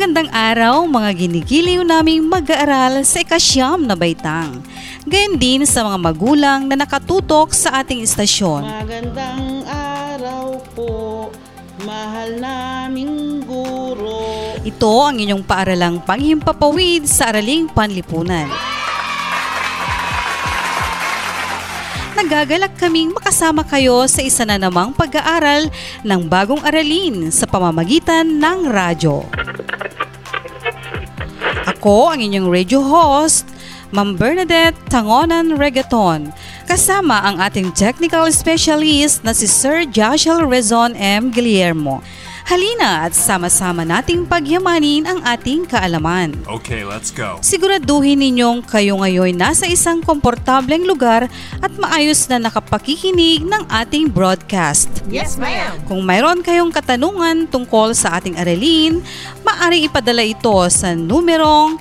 Magandang araw mga ginigiliw naming mag-aaral sa ikasyam na baitang. Gayon din sa mga magulang na nakatutok sa ating istasyon. Magandang araw po, mahal naming guro. Ito ang inyong paaralang panghimpapawid sa Araling Panlipunan. Nagagalak kaming makasama kayo sa isa na namang pag-aaral ng bagong aralin sa pamamagitan ng radyo. Ako ang inyong radio host, Ma'am Bernadette Tangonan Regaton. Kasama ang ating technical specialist na si Sir Joshua Rezon M. Guillermo. Halina at sama-sama nating pagyamanin ang ating kaalaman. Okay, let's go. Siguraduhin ninyong kayo ngayon nasa isang komportableng lugar at maayos na nakapakikinig ng ating broadcast. Yes, ma'am. Kung mayroon kayong katanungan tungkol sa ating aralin, maaari ipadala ito sa numerong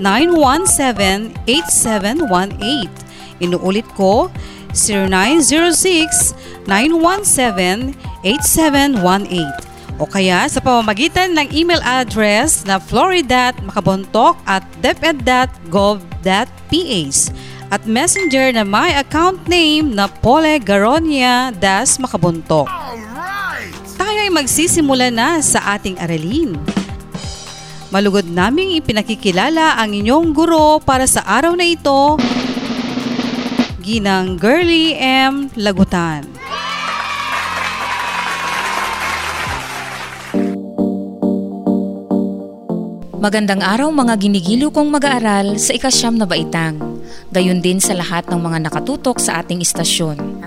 0906-917-8718. Inuulit ko, 0906-917-8718 o kaya sa pamamagitan ng email address na floridatmakabontok at deped.gov.ph at messenger na my account name na Pole Garonia Das Makabuntok. Tayo ay magsisimula na sa ating aralin. Malugod naming ipinakikilala ang inyong guro para sa araw na ito, Ginang Girly M. Lagutan. Magandang araw mga ginigiliw kong mag-aaral sa ikasyam na baitang. Gayon din sa lahat ng mga nakatutok sa ating istasyon.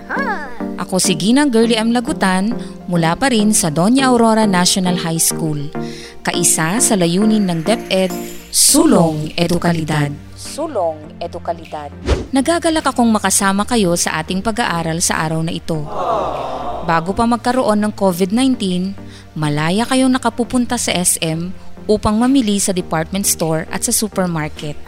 Ako si Ginang Girly M. Lagutan mula pa rin sa Doña Aurora National High School. Kaisa sa layunin ng DepEd, Sulong Edukalidad. Sulong Edukalidad. Nagagalak akong makasama kayo sa ating pag-aaral sa araw na ito. Bago pa magkaroon ng COVID-19, malaya kayong nakapupunta sa SM upang mamili sa department store at sa supermarket.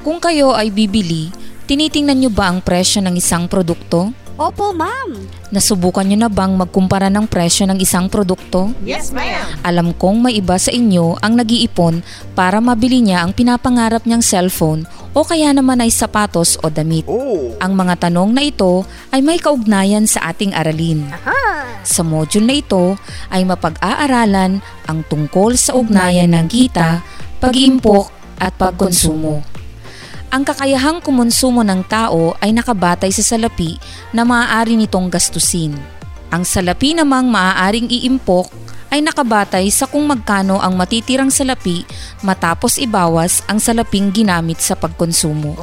Kung kayo ay bibili, tinitingnan nyo ba ang presyo ng isang produkto? Opo, ma'am. Nasubukan nyo na bang magkumpara ng presyo ng isang produkto? Yes, ma'am. Alam kong may iba sa inyo ang nag-iipon para mabili niya ang pinapangarap niyang cellphone o kaya naman ay sapatos o damit. Ang mga tanong na ito ay may kaugnayan sa ating aralin. Sa module na ito ay mapag-aaralan ang tungkol sa ugnayan ng kita, pag-iimpok at pagkonsumo. Ang kakayahang kumonsumo ng tao ay nakabatay sa salapi na maaari nitong gastusin. Ang salapi namang maaaring iimpok ay nakabatay sa kung magkano ang matitirang salapi matapos ibawas ang salaping ginamit sa pagkonsumo.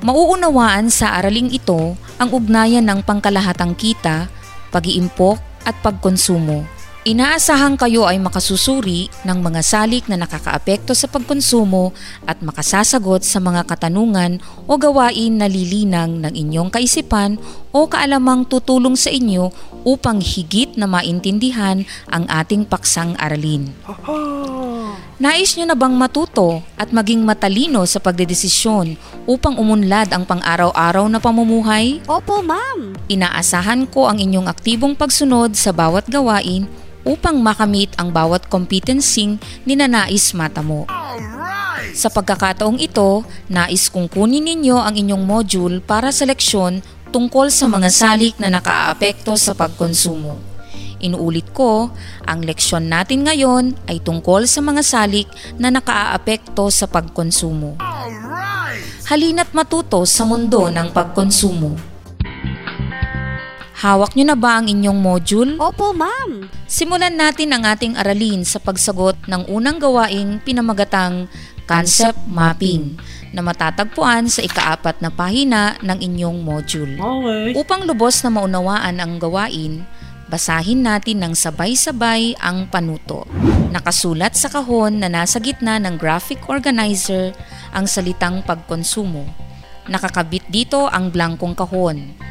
Mauunawaan sa araling ito ang ugnayan ng pangkalahatang kita, pag-iimpok at pagkonsumo. Inaasahan kayo ay makasusuri ng mga salik na nakakaapekto sa pagkonsumo at makasasagot sa mga katanungan o gawain na lilinang ng inyong kaisipan o kaalamang tutulong sa inyo upang higit na maintindihan ang ating paksang aralin. Nais nyo na bang matuto at maging matalino sa pagdedesisyon upang umunlad ang pang-araw-araw na pamumuhay? Opo, ma'am. Inaasahan ko ang inyong aktibong pagsunod sa bawat gawain upang makamit ang bawat competencing ninanais matamo. Sa pagkakataong ito, nais kong kunin ninyo ang inyong module para sa leksyon tungkol sa mga salik na nakaaapekto sa pagkonsumo. Inuulit ko, ang leksyon natin ngayon ay tungkol sa mga salik na nakaaapekto sa pagkonsumo. Halina't matuto sa mundo ng pagkonsumo. Hawak nyo na ba ang inyong module? Opo, ma'am. Simulan natin ang ating aralin sa pagsagot ng unang gawaing pinamagatang concept mapping na matatagpuan sa ikaapat na pahina ng inyong module. Okay. Upang lubos na maunawaan ang gawain, basahin natin ng sabay-sabay ang panuto. Nakasulat sa kahon na nasa gitna ng graphic organizer ang salitang pagkonsumo. Nakakabit dito ang blankong kahon.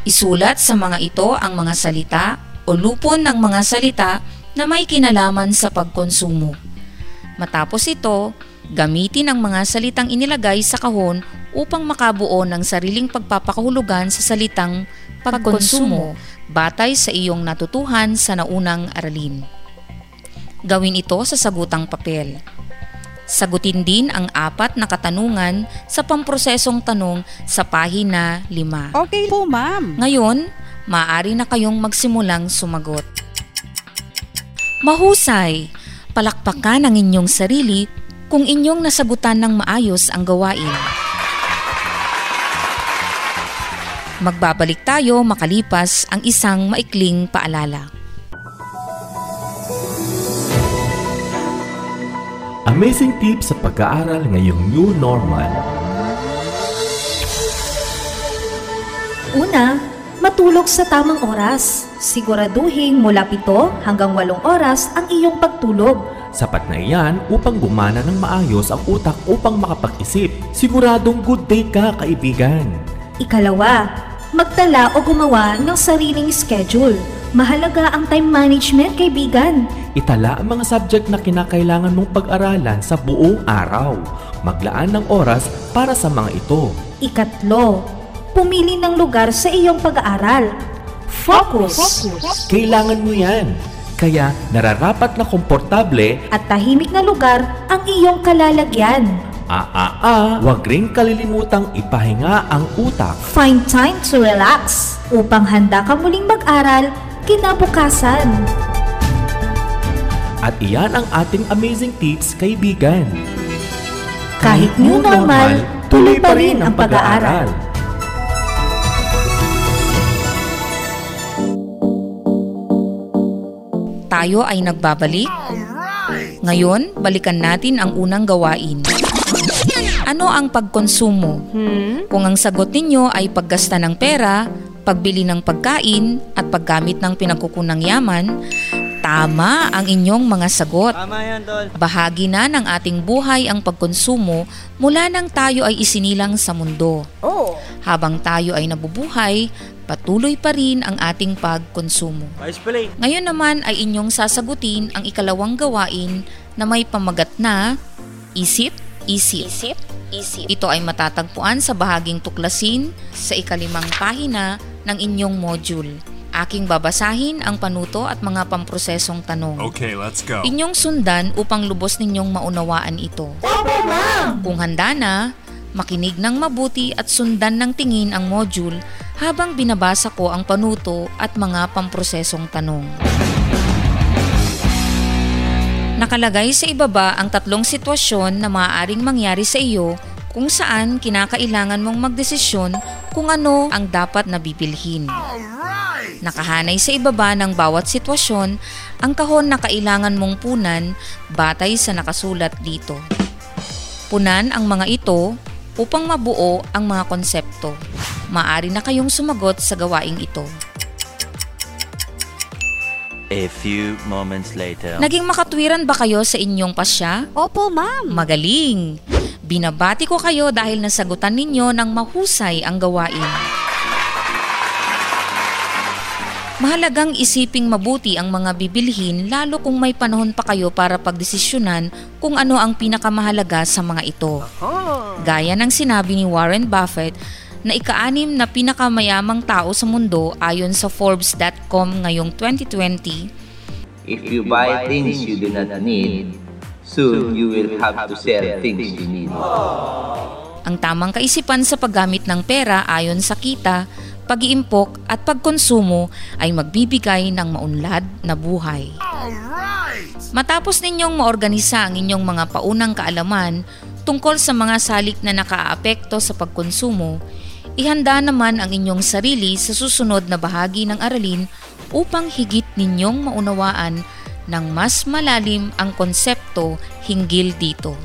Isulat sa mga ito ang mga salita o lupon ng mga salita na may kinalaman sa pagkonsumo. Matapos ito, gamitin ang mga salitang inilagay sa kahon upang makabuo ng sariling pagpapakahulugan sa salitang pagkonsumo batay sa iyong natutuhan sa naunang aralin. Gawin ito sa sagutang papel. Sagutin din ang apat na katanungan sa pamprosesong tanong sa pahina 5. Okay po, ma'am. Ngayon, maaari na kayong magsimulang sumagot. Mahusay! Palakpakan ang inyong sarili kung inyong nasagutan ng maayos ang gawain. Magbabalik tayo makalipas ang isang maikling paalala. Amazing tips sa pag-aaral ngayong new normal. Una, matulog sa tamang oras. Siguraduhin mula 7 hanggang 8 oras ang iyong pagtulog. Sapat na iyan upang gumana ng maayos ang utak upang makapag-isip. Siguradong good day ka, kaibigan. Ikalawa, magtala o gumawa ng sariling schedule. Mahalaga ang time management, kaibigan. Itala ang mga subject na kinakailangan mong pag-aralan sa buong araw. Maglaan ng oras para sa mga ito. Ikatlo, pumili ng lugar sa iyong pag-aaral. Focus. Kailangan mo yan. Kaya nararapat na komportable At tahimik na lugar ang iyong kalalagyan. Ah, wag rin kalilimutang ipahinga ang utak. Find time to relax upang handa ka muling mag-aral kinabukasan. At iyan ang ating amazing tips, kaibigan. Kahit new normal, tuloy pa rin ang pag-aaral. Tayo ay nagbabalik. Ngayon, balikan natin ang unang gawain. Ano ang pagkonsumo? Kung ang sagot ninyo ay paggasta ng pera, pagbili ng pagkain, at paggamit ng pinagkukunang yaman, tama ang inyong mga sagot. Tama yan, Tol. Bahagi na ng ating buhay ang pagkonsumo mula nang tayo ay isinilang sa mundo. Habang tayo ay nabubuhay, patuloy pa rin ang ating pagkonsumo. Eh. Ngayon naman ay inyong sasagutin ang ikalawang gawain na may pamagat na isip, isip. Isip, isip. Ito ay matatagpuan sa bahaging tuklasin sa ikalimang pahina ng inyong module. Aking babasahin ang panuto at mga pamprosesong tanong. Okay, let's go. Inyong sundan upang lubos ninyong maunawaan ito. Kung handa na, makinig ng mabuti at sundan ng tingin ang module habang binabasa ko ang panuto at mga pamprosesong tanong. Nakalagay sa ibaba ang tatlong sitwasyon na maaaring mangyari sa iyo kung saan kinakailangan mong magdesisyon kung ano ang dapat na bibilhin. Nakahanay sa ibaba ng bawat sitwasyon ang kahon na kailangan mong punan batay sa nakasulat dito. Punan ang mga ito upang mabuo ang mga konsepto. Maari na kayong sumagot sa gawaing ito. A few moments later. Naging makatwiran ba kayo sa inyong pasya? Opo, ma'am. Magaling! Binabati ko kayo dahil nasagutan ninyo ng mahusay ang gawain. Mahalagang isiping mabuti ang mga bibilhin lalo kung may panahon pa kayo para pagdesisyonan kung ano ang pinakamahalaga sa mga ito. Gaya ng sinabi ni Warren Buffett na ika-anim na pinakamayamang tao sa mundo ayon sa Forbes.com ngayong 2020, If you buy things you do not need, soon you will have to sell things you need. Ang tamang kaisipan sa paggamit ng pera ayon sa kita, pag-iimpok at pagkonsumo ay magbibigay ng maunlad na buhay. Matapos ninyong maorganisa ang inyong mga paunang kaalaman tungkol sa mga salik na nakaapekto sa pagkonsumo, ihanda naman ang inyong sarili sa susunod na bahagi ng aralin upang higit ninyong maunawaan ng mas malalim ang konsepto hinggil dito.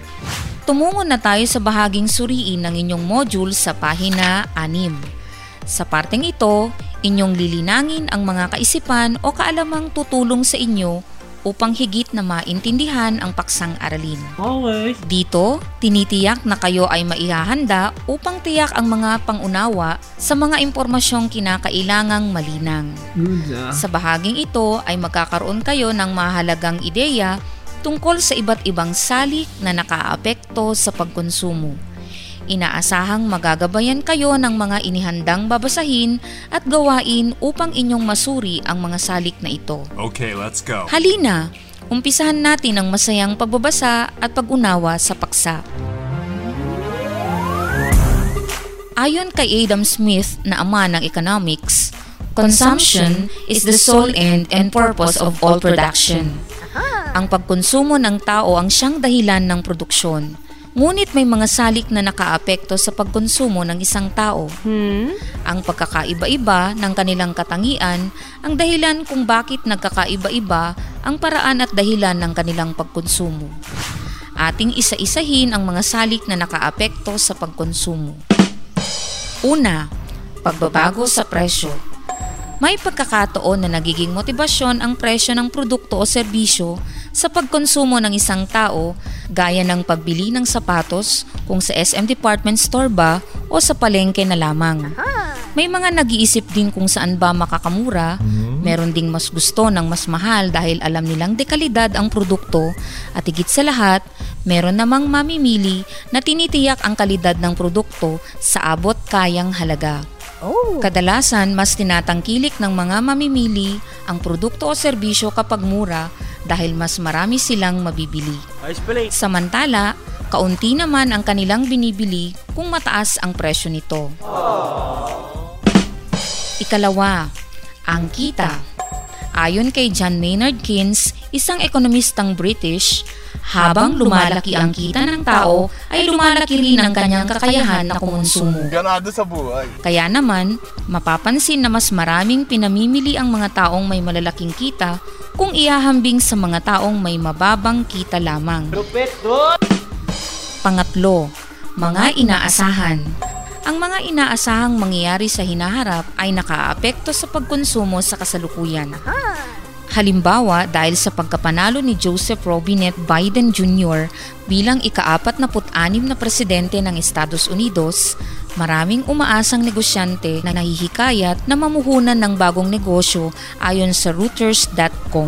Tumungo na tayo sa bahaging suriin ng inyong module sa pahina 6. Sa parteng ito, inyong lilinangin ang mga kaisipan o kaalamang tutulong sa inyo upang higit na maintindihan ang paksang aralin. Okay. Dito, tinitiyak na kayo ay maihahanda upang tiyak ang mga pangunawa sa mga impormasyong kinakailangang malinang. Sa bahaging ito ay magkakaroon kayo ng mahalagang ideya tungkol sa iba't ibang salik na nakaapekto sa pagkonsumo. Inaasahang magagabayan kayo ng mga inihandang babasahin at gawain upang inyong masuri ang mga salik na ito. Okay, let's go. Halina, umpisahan natin ang masayang pagbabasa at pag-unawa sa paksa. Ayon kay Adam Smith na ama ng economics, consumption is the sole end and purpose of all production. Ang pagkonsumo ng tao ang siyang dahilan ng produksyon. Ngunit may mga salik na nakaapekto sa pagkonsumo ng isang tao. Ang pagkakaiba-iba ng kanilang katangian ang dahilan kung bakit nagkakaiba-iba ang paraan at dahilan ng kanilang pagkonsumo. Ating isa-isahin ang mga salik na nakaapekto sa pagkonsumo. Una, pagbabago sa presyo. May pagkakataon na nagiging motibasyon ang presyo ng produkto o serbisyo sa pagkonsumo ng isang tao gaya ng pagbili ng sapatos kung sa SM department store ba o sa palengke na lamang. May mga nag-iisip din kung saan ba makakamura, meron ding mas gusto ng mas mahal dahil alam nilang dekalidad ang produkto at higit sa lahat, meron namang mamimili na tinitiyak ang kalidad ng produkto sa abot kayang halaga. Kadalasan, mas tinatangkilik ng mga mamimili ang produkto o serbisyo kapag mura dahil mas marami silang mabibili. Samantala, kaunti naman ang kanilang binibili kung mataas ang presyo nito. Ikalawa, ang kita. Ayon kay John Maynard Keynes, isang ekonomistang British, habang lumalaki ang kita ng tao, ay lumalaki rin ang kanyang kakayahan na kumonsumo. Ganado sa buhay. Kaya naman, mapapansin na mas maraming pinamimili ang mga taong may malalaking kita kung ihahambing sa mga taong may mababang kita lamang. Pangatlo, mga inaasahan. Ang mga inaasahang mangyayari sa hinaharap ay nakaapekto sa pagkonsumo sa kasalukuyan. Halimbawa, dahil sa pagkapanalo ni Joseph Robinette Biden Jr. bilang ika-apat na put-anim na presidente ng Estados Unidos, maraming umaasang negosyante na nahihikayat na mamuhunan ng bagong negosyo ayon sa Reuters.com.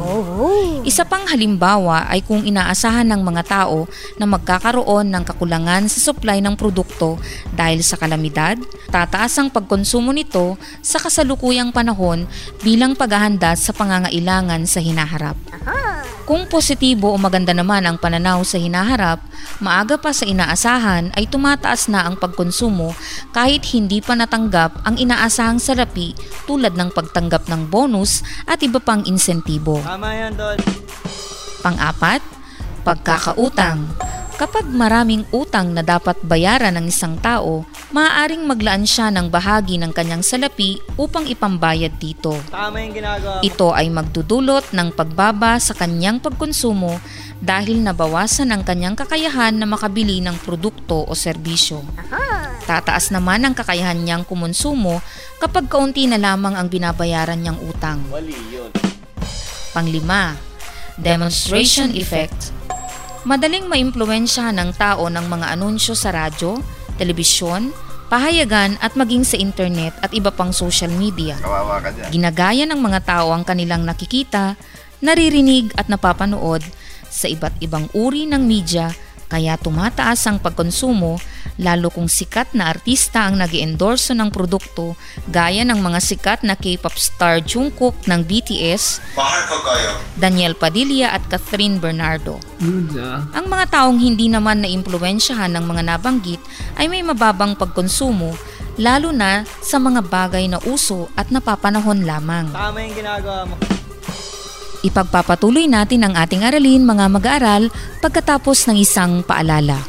Isa pang halimbawa ay kung inaasahan ng mga tao na magkakaroon ng kakulangan sa supply ng produkto dahil sa kalamidad, tataas ang pagkonsumo nito sa kasalukuyang panahon bilang paghahanda sa pangangailangan sa hinaharap. Kung positibo o maganda naman ang pananaw sa hinaharap, maaga pa sa inaasahan ay tumataas na ang pagkonsumo kahit hindi pa natanggap ang inaasahang salapi tulad ng pagtanggap ng bonus at iba pang insentibo. Pang-apat, pagkakautang. Kapag maraming utang na dapat bayaran ng isang tao, maaaring maglaan siya ng bahagi ng kanyang salapi upang ipambayad dito. Tama yung ginagawa. Ito ay magdudulot ng pagbaba sa kanyang pagkonsumo dahil nabawasan ang kanyang kakayahan na makabili ng produkto o serbisyo. Tataas naman ang kakayahan niyang kumonsumo kapag kaunti na lamang ang binabayaran niyang utang. Panglima, demonstration effect. Madaling maimpluwensya ng tao ng mga anunsyo sa radyo, telebisyon, pahayagan at maging sa internet at iba pang social media. Kawawa ka dyan. Ginagaya ng mga tao ang kanilang nakikita, naririnig at napapanood sa iba't ibang uri ng media kaya tumataas ang pagkonsumo lalo kung sikat na artista ang nag endorso ng produkto gaya ng mga sikat na K-pop star Jungkook ng BTS, Daniel Padilla at Catherine Bernardo. Ang mga taong hindi naman na impluensyahan ng mga nabanggit ay may mababang pagkonsumo lalo na sa mga bagay na uso at napapanahon lamang. Tama yung ginagawa mo. Ipagpapatuloy natin ang ating aralin mga mag-aaral pagkatapos ng isang paalala.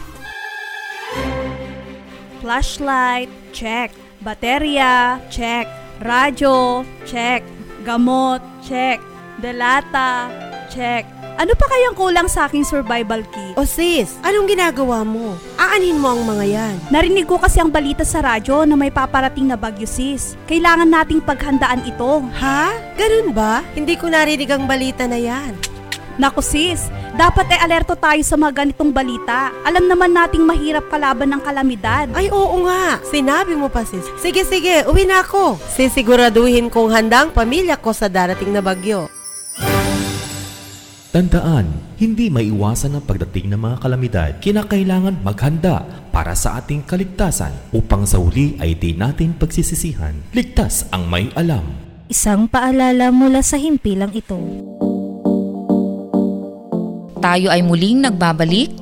Flashlight, check. Baterya, check. Radyo, check. Gamot, check. Delata, check. Ano pa kayang kulang sa aking survival kit? O sis, anong ginagawa mo? Aanin mo ang mga yan. Narinig ko kasi ang balita sa radyo na may paparating na bagyo sis. Kailangan nating paghandaan ito. Ha? Ganun ba? Hindi ko narinig ang balita na yan. Naku sis, dapat ay alerto tayo sa mga ganitong balita. Alam naman nating mahirap kalaban ng kalamidad. Ay oo nga, sinabi mo pa sis. Sige sige, uwi na ako. Sisiguraduhin kong handang pamilya ko sa darating na bagyo. Tandaan, hindi maiwasan ang pagdating ng mga kalamidad. Kinakailangan maghanda para sa ating kaligtasan upang sa huli ay di natin pagsisisihan. Ligtas ang may alam. Isang paalala mula sa himpilang ito. Tayo ay muling nagbabalik.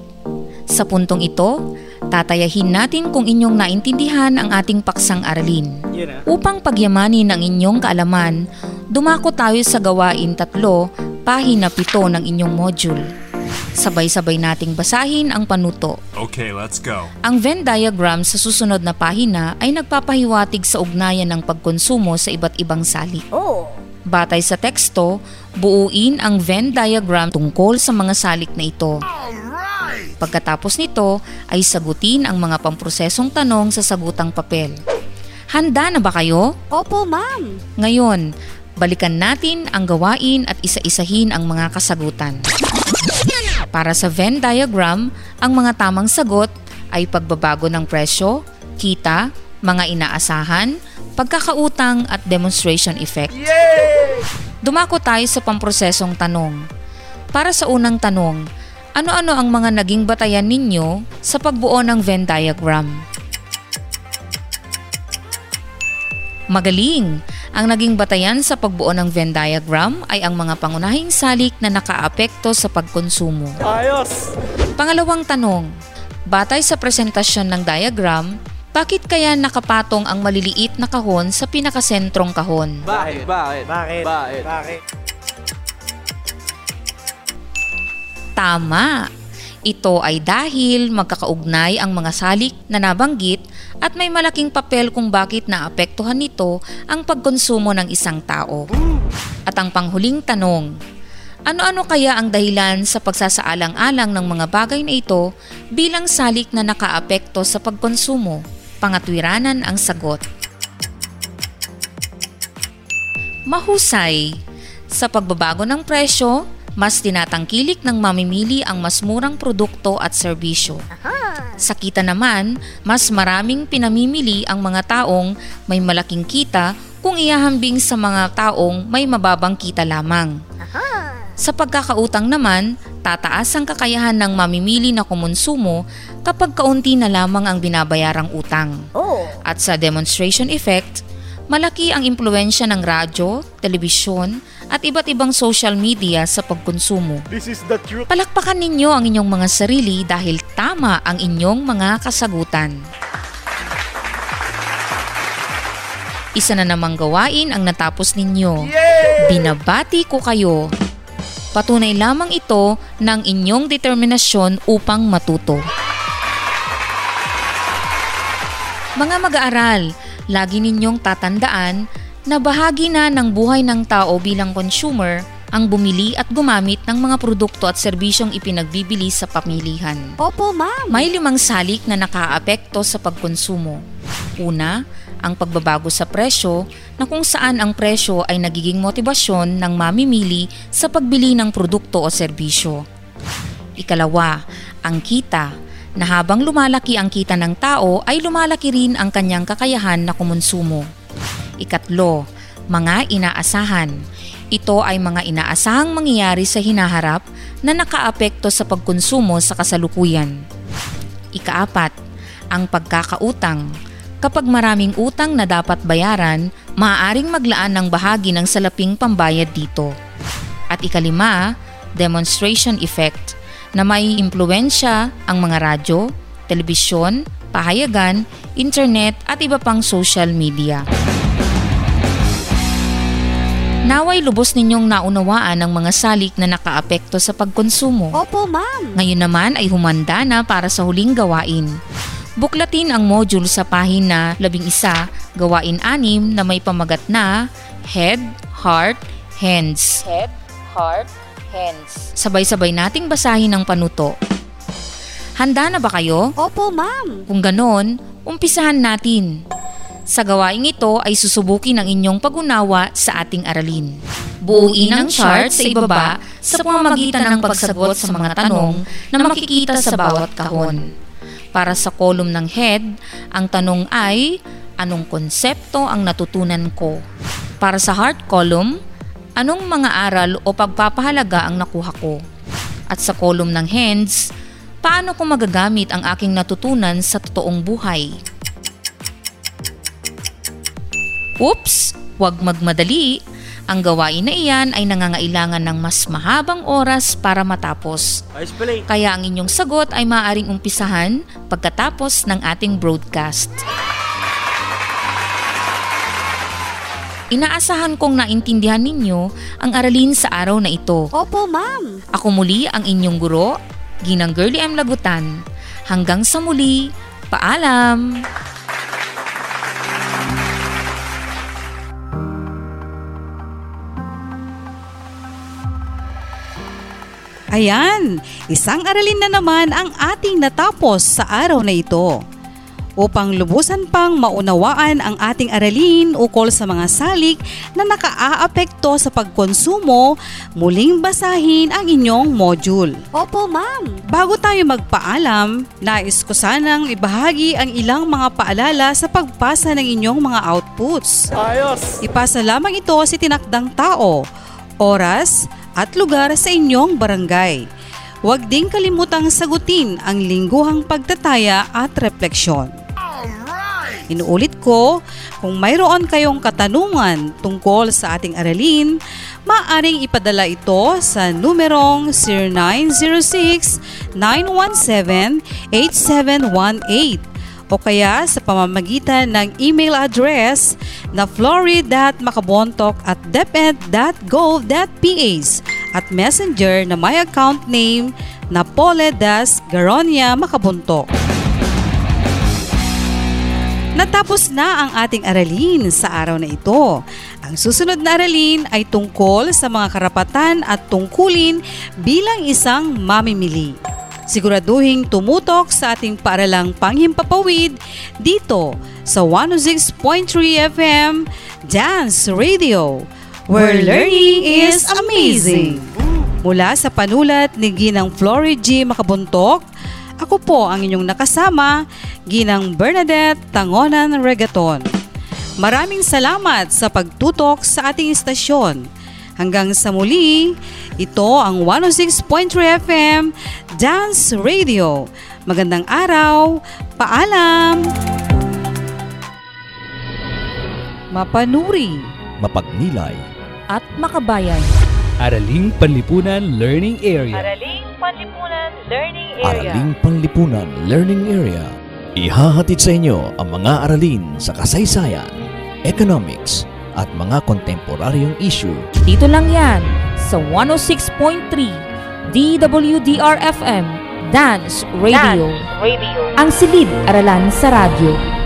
Sa puntong ito, tatayahin natin kung inyong naintindihan ang ating paksang aralin. Upang pagyamanin ang inyong kaalaman, dumako tayo sa gawain tatlo, pahina pito ng inyong module. Sabay-sabay nating basahin ang panuto. Okay, let's go. Ang Venn diagram sa susunod na pahina ay nagpapahiwatig sa ugnayan ng pagkonsumo sa iba't ibang salik. Oh! Batay sa teksto, buuin ang Venn diagram tungkol sa mga salik na ito. Pagkatapos nito ay sagutin ang mga pamprosesong tanong sa sagutang papel. Handa na ba kayo? Opo, ma'am. Ngayon, balikan natin ang gawain at isa-isahin ang mga kasagutan. Para sa Venn diagram, ang mga tamang sagot ay pagbabago ng presyo, kita, mga inaasahan, pagkakautang at demonstration effect. Dumako tayo sa pamprosesong tanong. Para sa unang tanong, ano-ano ang mga naging batayan ninyo sa pagbuo ng Venn diagram? Magaling! Ang naging batayan sa pagbuo ng Venn diagram ay ang mga pangunahing salik na nakaapekto sa pagkonsumo. Ayos! Pangalawang tanong, batay sa presentasyon ng diagram, bakit kaya nakapatong ang maliliit na kahon sa pinakasentrong kahon? Bakit? Bakit? Bakit? Bakit? Bakit? Tama! Ito ay dahil magkakaugnay ang mga salik na nabanggit at may malaking papel kung bakit naapektuhan nito ang pagkonsumo ng isang tao. At ang panghuling tanong, ano-ano kaya ang dahilan sa pagsasaalang-alang ng mga bagay na ito bilang salik na nakaapekto sa pagkonsumo? Pangatwiranan ang sagot. Mahusay. Sa pagbabago ng presyo, mas tinatangkilik ng mamimili ang mas murang produkto at serbisyo. Sa kita naman, mas maraming pinamimili ang mga taong may malaking kita kung iahambing sa mga taong may mababang kita lamang. Sa pagkakautang naman, tataas ang kakayahan ng mamimili na kumonsumo kapag kaunti na lamang ang binabayarang utang. At sa demonstration effect, malaki ang impluensya ng radyo, telebisyon, at iba't ibang social media sa pagkonsumo. This is the truth. Palakpakan ninyo ang inyong mga sarili dahil tama ang inyong mga kasagutan. Isa na namang gawain ang natapos ninyo. Binabati ko kayo. Patunay lamang ito ng inyong determinasyon upang matuto. Mga mag-aaral, lagi ninyong tatandaan na bahagi na ng buhay ng tao bilang consumer ang bumili at gumamit ng mga produkto at serbisyong ipinagbibili sa pamilihan. Opo, ma'am. May limang salik na nakaapekto sa pagkonsumo. Una, ang pagbabago sa presyo na kung saan ang presyo ay nagiging motibasyon ng mamimili sa pagbili ng produkto o serbisyo. Ikalawa, ang kita na habang lumalaki ang kita ng tao ay lumalaki rin ang kanyang kakayahan na kumonsumo. Ikatlo, mga inaasahan. Ito ay mga inaasahang mangyayari sa hinaharap na nakaapekto sa pagkonsumo sa kasalukuyan. Ikaapat, ang pagkakautang. Kapag maraming utang na dapat bayaran, maaaring maglaan ng bahagi ng salaping pambayad dito. At ikalima, demonstration effect na may impluensya ang mga radyo, telebisyon, pahayagan, internet at iba pang social media. Naway lubos ninyong naunawaan ang mga salik na nakaapekto sa pagkonsumo. Opo, ma'am. Ngayon naman ay humanda na para sa huling gawain. Buklatin ang module sa pahina 11, gawain 6 na may pamagat na Head, Heart, Hands. Head, Heart, Hands. Sabay-sabay nating basahin ang panuto. Handa na ba kayo? Opo, ma'am. Kung ganon, umpisahan natin. Sa gawaing ito ay susubukin ang inyong pag-unawa sa ating aralin. Buuin ang chart sa ibaba sa pamamagitan ng pagsagot sa mga tanong na makikita sa bawat kahon. Para sa kolum ng head, ang tanong ay, anong konsepto ang natutunan ko? Para sa heart column, anong mga aral o pagpapahalaga ang nakuha ko? At sa kolum ng hands, paano ko magagamit ang aking natutunan sa totoong buhay? Oops! Huwag magmadali. Ang gawain na iyan ay nangangailangan ng mas mahabang oras para matapos. Kaya ang inyong sagot ay maaaring umpisahan pagkatapos ng ating broadcast. Inaasahan kong naintindihan ninyo ang aralin sa araw na ito. Opo, ma'am. Ako muli ang inyong guro, Ginang Girlie M. Lagutan. Hanggang sa muli, paalam! Ayan, isang aralin na naman ang ating natapos sa araw na ito. Upang lubusan pang maunawaan ang ating aralin ukol sa mga salik na nakaaapekto sa pagkonsumo, muling basahin ang inyong module. Opo, ma'am. Bago tayo magpaalam, nais ko sanang ibahagi ang ilang mga paalala sa pagpasa ng inyong mga outputs. Ayos! Ipasa lamang ito sa tinakdang tao, oras, at lugar sa inyong barangay. Huwag ding kalimutang sagutin ang lingguhang pagtataya at refleksyon. Inuulit ko, kung mayroon kayong katanungan tungkol sa ating aralin, maaring ipadala ito sa numerong 0906-917-8718 o kaya sa pamamagitan ng email address na florid.macabontok at deped.gov.ph at messenger na may account name na Pole Das Garonia Macabuntok. Natapos na ang ating aralin sa araw na ito. Ang susunod na aralin ay tungkol sa mga karapatan at tungkulin bilang isang mamimili. Siguraduhin tumutok sa ating paaralang panghimpapawid dito sa 106.3 FM Dance Radio, where learning is amazing. Mula sa panulat ni Ginang Flory G. Makabuntok, ako po ang inyong nakasama, Ginang Bernadette Tangonan Regaton. Maraming salamat sa pagtutok sa ating istasyon. Hanggang sa muli, ito ang 106.3 FM Dance Radio. Magandang araw, paalam! Mapanuri Mapagnilay at makabayan. Araling Panlipunan Learning Area. Araling Panlipunan Learning Araling Panlipunan Learning Area. Ihahatid sa inyo ang mga aralin sa kasaysayan, economics, at mga kontemporaryong issue. Dito lang yan sa 106.3 DWDR-FM Dance Radio. Dance Radio. Ang silid aralan sa radyo.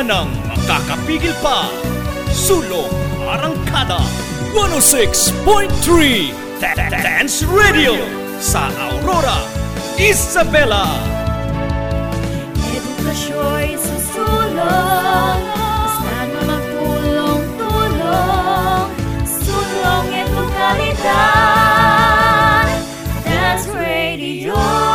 ng makakapigil pa. Sulong Arangkada 106.3 Dance Radio sa Aurora, Isabela. Edukasyo'y susulong, basta'n magtulong-tulong, sulong edukalidad, Dance Radio.